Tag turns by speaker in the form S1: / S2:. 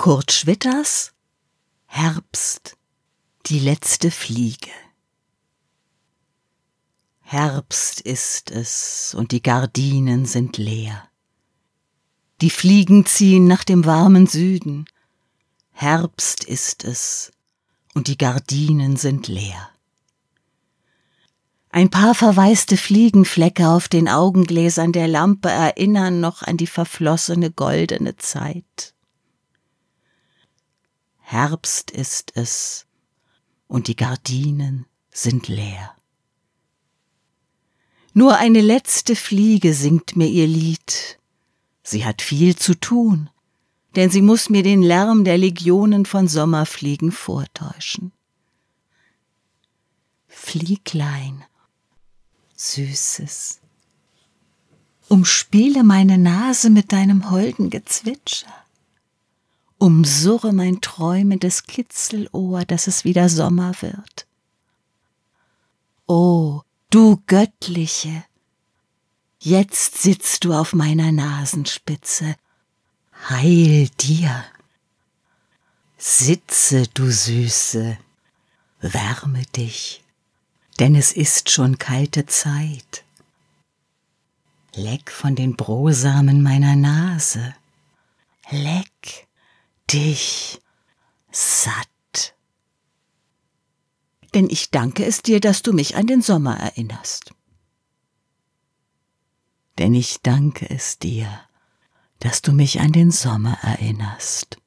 S1: Kurt Schwitters Herbst, die letzte Fliege. Herbst ist es und die Gardinen sind leer. Die Fliegen ziehen nach dem warmen Süden. Herbst ist es und die Gardinen sind leer. Ein paar verwaiste Fliegenflecke auf den Augengläsern der Lampe erinnern noch an die verflossene goldene Zeit. Herbst ist es und die Gardinen sind leer. Nur eine letzte Fliege singt mir ihr Lied. Sie hat viel zu tun, denn sie muss mir den Lärm der Legionen von Sommerfliegen vortäuschen. Flieglein, Süßes, umspiele meine Nase mit deinem holden Gezwitscher, umsurre mein träumendes Kitzelohr, dass es wieder Sommer wird. O, du Göttliche, jetzt sitzt du auf meiner Nasenspitze, heil dir. Sitze, du Süße, wärme dich denn es ist schon kalte Zeit. Leck von den Brosamen meiner Nase, leck dich satt. Denn ich danke es dir, dass du mich an den Sommer erinnerst. Denn ich danke es dir, dass du mich an den Sommer erinnerst.